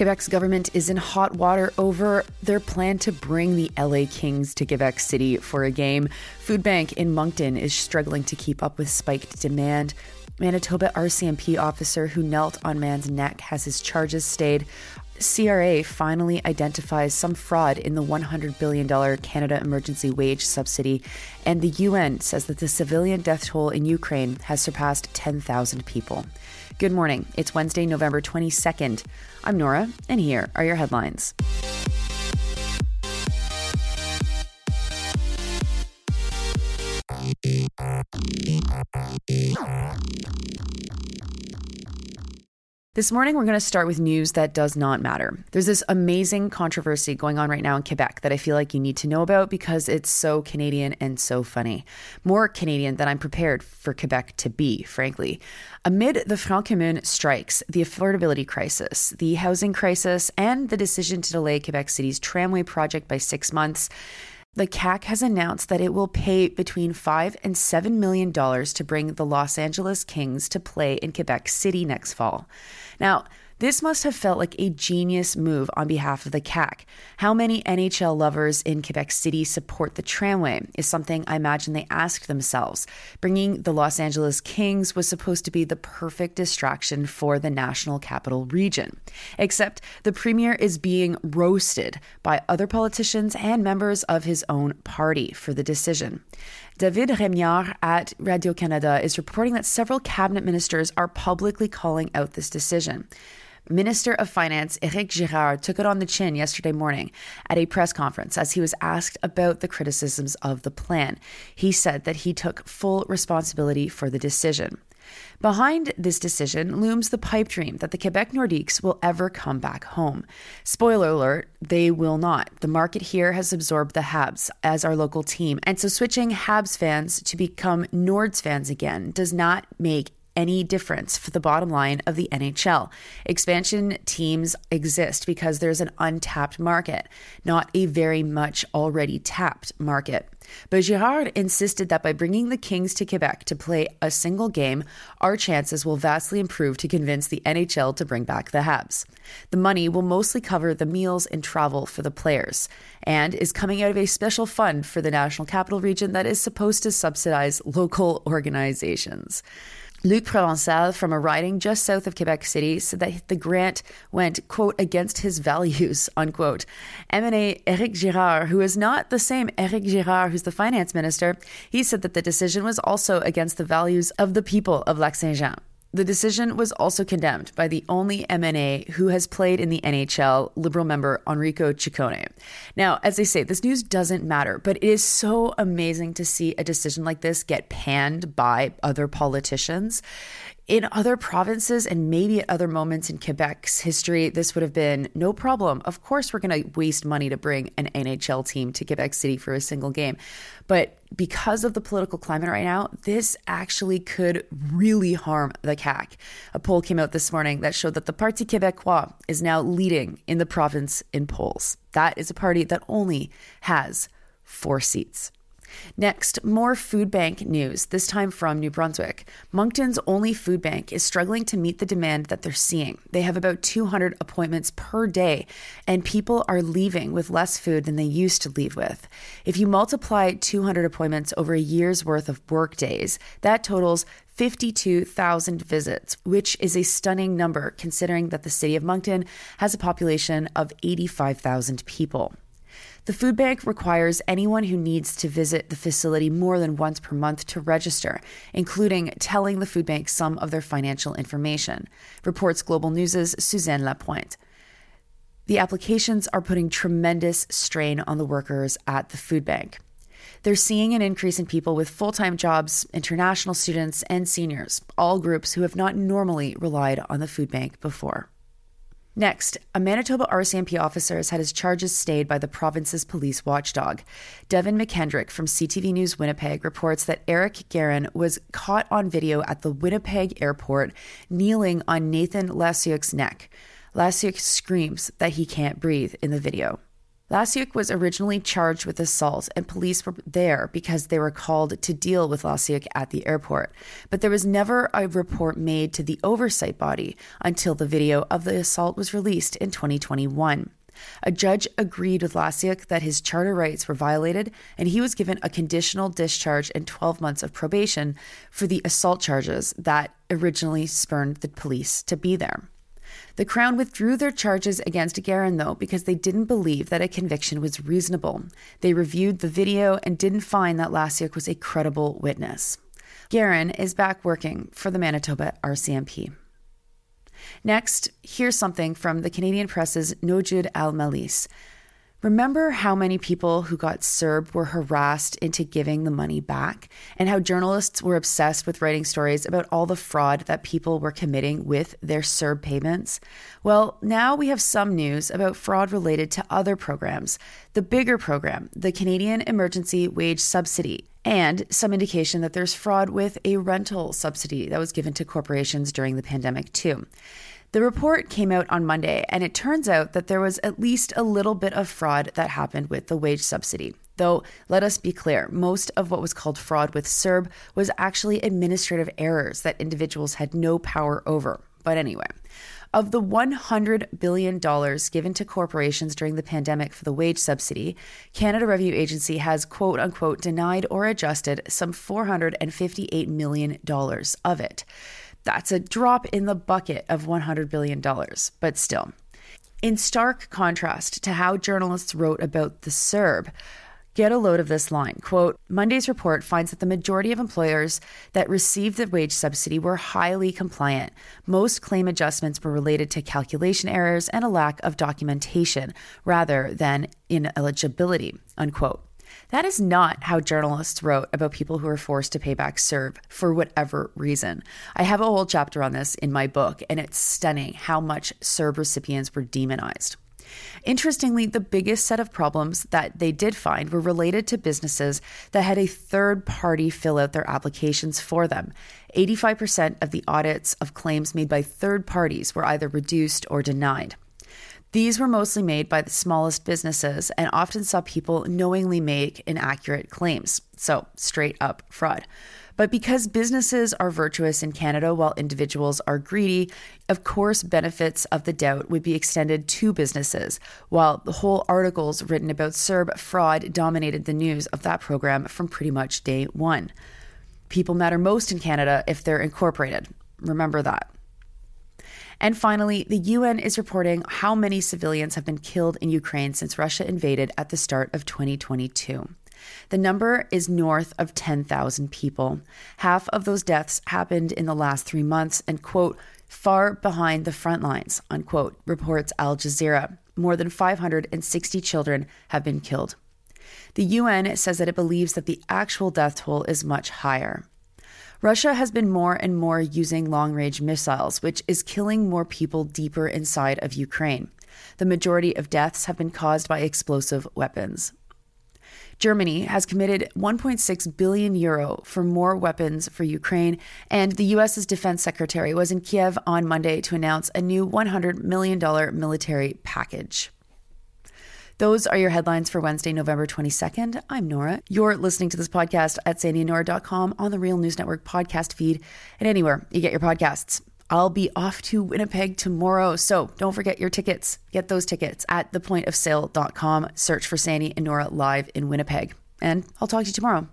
Quebec's government is in hot water over their plan to bring the LA Kings to Quebec City for a game. Food Bank in Moncton is struggling to keep up with spiked demand. Manitoba RCMP officer who knelt on man's neck has his charges stayed. CRA finally identifies some fraud in the $100 billion Canada Emergency Wage Subsidy, and the UN says that the civilian death toll in Ukraine has surpassed 10,000 people. Good morning. It's Wednesday, November 22nd. I'm Nora, and here are your headlines. This morning, we're going to start with news that does not matter. There's this amazing controversy going on right now in Quebec that I feel like you need to know about because it's so Canadian and so funny. More Canadian than I'm prepared for Quebec to be, frankly. Amid the Front strikes, the affordability crisis, the housing crisis, and the decision to delay Quebec City's tramway project by six months, the CAQ has announced that it will pay between five and seven million dollars to bring the Los Angeles Kings to play in Quebec City next fall. Now, this must have felt like a genius move on behalf of the CAQ. How many NHL lovers in Quebec City support the tramway is something I imagine they asked themselves. Bringing the Los Angeles Kings was supposed to be the perfect distraction for the national capital region. Except the premier is being roasted by other politicians and members of his own party for the decision. David Rémillard at Radio Canada is reporting that several cabinet ministers are publicly calling out this decision. Minister of Finance Éric Girard took it on the chin yesterday morning at a press conference as he was asked about the criticisms of the plan. He said that he took full responsibility for the decision. Behind this decision looms the pipe dream that the Quebec Nordiques will ever come back home. Spoiler alert, they will not. The market here has absorbed the Habs as our local team, and so switching Habs fans to become Nords fans again does not make any difference for the bottom line of the NHL. Expansion teams exist because there's an untapped market, not a very much already tapped market. But Girard insisted that by bringing the Kings to Quebec to play a single game, our chances will vastly improve to convince the NHL to bring back the Habs. The money will mostly cover the meals and travel for the players and is coming out of a special fund for the National Capital Region that is supposed to subsidize local organizations. Luc Provençal from a riding just south of Quebec City said that the grant went, quote, against his values, unquote. MNA Eric Girard, who is not the same Eric Girard who's the finance minister, he said that the decision was also against the values of the people of Lac Saint Jean. The decision was also condemned by the only MNA who has played in the NHL, Liberal member Enrico Ciccone. Now, as I say, this news doesn't matter, but it is so amazing to see a decision like this get panned by other politicians in other provinces and maybe at other moments in Quebec's history, this would have been no problem. Of course, we're going to waste money to bring an NHL team to Quebec City for a single game. But because of the political climate right now, this actually could really harm the CAQ. A poll came out this morning that showed that the Parti Québécois is now leading in the province in polls. That is a party that only has four seats. Next, more food bank news, this time from New Brunswick. Moncton's only food bank is struggling to meet the demand that they're seeing. They have about 200 appointments per day, and people are leaving with less food than they used to leave with. If you multiply 200 appointments over a year's worth of work days, that totals 52,000 visits, which is a stunning number considering that the city of Moncton has a population of 85,000 people. The food bank requires anyone who needs to visit the facility more than once per month to register, including telling the food bank some of their financial information, reports Global News' Suzanne Lapointe. The applications are putting tremendous strain on the workers at the food bank. They're seeing an increase in people with full time jobs, international students, and seniors, all groups who have not normally relied on the food bank before. Next, a Manitoba RCMP officer has had his charges stayed by the province's police watchdog. Devon McKendrick from CTV News Winnipeg reports that Eric Guerin was caught on video at the Winnipeg airport kneeling on Nathan Lasiuk's neck. Lasiuk screams that he can't breathe in the video. Lasiuk was originally charged with assault, and police were there because they were called to deal with Lasiuk at the airport. But there was never a report made to the oversight body until the video of the assault was released in 2021. A judge agreed with Lasiuk that his charter rights were violated, and he was given a conditional discharge and 12 months of probation for the assault charges that originally spurned the police to be there. The Crown withdrew their charges against Guerin, though, because they didn't believe that a conviction was reasonable. They reviewed the video and didn't find that Lasiuk was a credible witness. Guerin is back working for the Manitoba RCMP. Next, here's something from the Canadian Press's Nojoud Al Mallees. Remember how many people who got CERB were harassed into giving the money back, and how journalists were obsessed with writing stories about all the fraud that people were committing with their CERB payments? Well, now we have some news about fraud related to other programs. The bigger program, the Canadian Emergency Wage Subsidy, and some indication that there's fraud with a rental subsidy that was given to corporations during the pandemic, too. The report came out on Monday, and it turns out that there was at least a little bit of fraud that happened with the wage subsidy. Though, let us be clear, most of what was called fraud with CERB was actually administrative errors that individuals had no power over. But anyway, of the $100 billion given to corporations during the pandemic for the wage subsidy, Canada Revenue Agency has quote unquote denied or adjusted some $458 million of it. That's a drop in the bucket of $100 billion, but still. In stark contrast to how journalists wrote about the CERB, get a load of this line. Quote Monday's report finds that the majority of employers that received the wage subsidy were highly compliant. Most claim adjustments were related to calculation errors and a lack of documentation rather than ineligibility. Unquote. That is not how journalists wrote about people who are forced to pay back CERB for whatever reason. I have a whole chapter on this in my book, and it's stunning how much CERB recipients were demonized. Interestingly, the biggest set of problems that they did find were related to businesses that had a third party fill out their applications for them. 85% of the audits of claims made by third parties were either reduced or denied. These were mostly made by the smallest businesses and often saw people knowingly make inaccurate claims. So, straight up fraud. But because businesses are virtuous in Canada while individuals are greedy, of course, benefits of the doubt would be extended to businesses, while the whole articles written about CERB fraud dominated the news of that program from pretty much day one. People matter most in Canada if they're incorporated. Remember that. And finally, the UN is reporting how many civilians have been killed in Ukraine since Russia invaded at the start of 2022. The number is north of 10,000 people. Half of those deaths happened in the last three months and, quote, far behind the front lines, unquote, reports Al Jazeera. More than 560 children have been killed. The UN says that it believes that the actual death toll is much higher. Russia has been more and more using long range missiles, which is killing more people deeper inside of Ukraine. The majority of deaths have been caused by explosive weapons. Germany has committed 1.6 billion euro for more weapons for Ukraine, and the U.S.'s defense secretary was in Kiev on Monday to announce a new $100 million military package. Those are your headlines for Wednesday, November 22nd. I'm Nora. You're listening to this podcast at sandynora.com on the Real News Network podcast feed and anywhere you get your podcasts. I'll be off to Winnipeg tomorrow, so don't forget your tickets. Get those tickets at thepointofsale.com. Search for Sandy and Nora live in Winnipeg. And I'll talk to you tomorrow.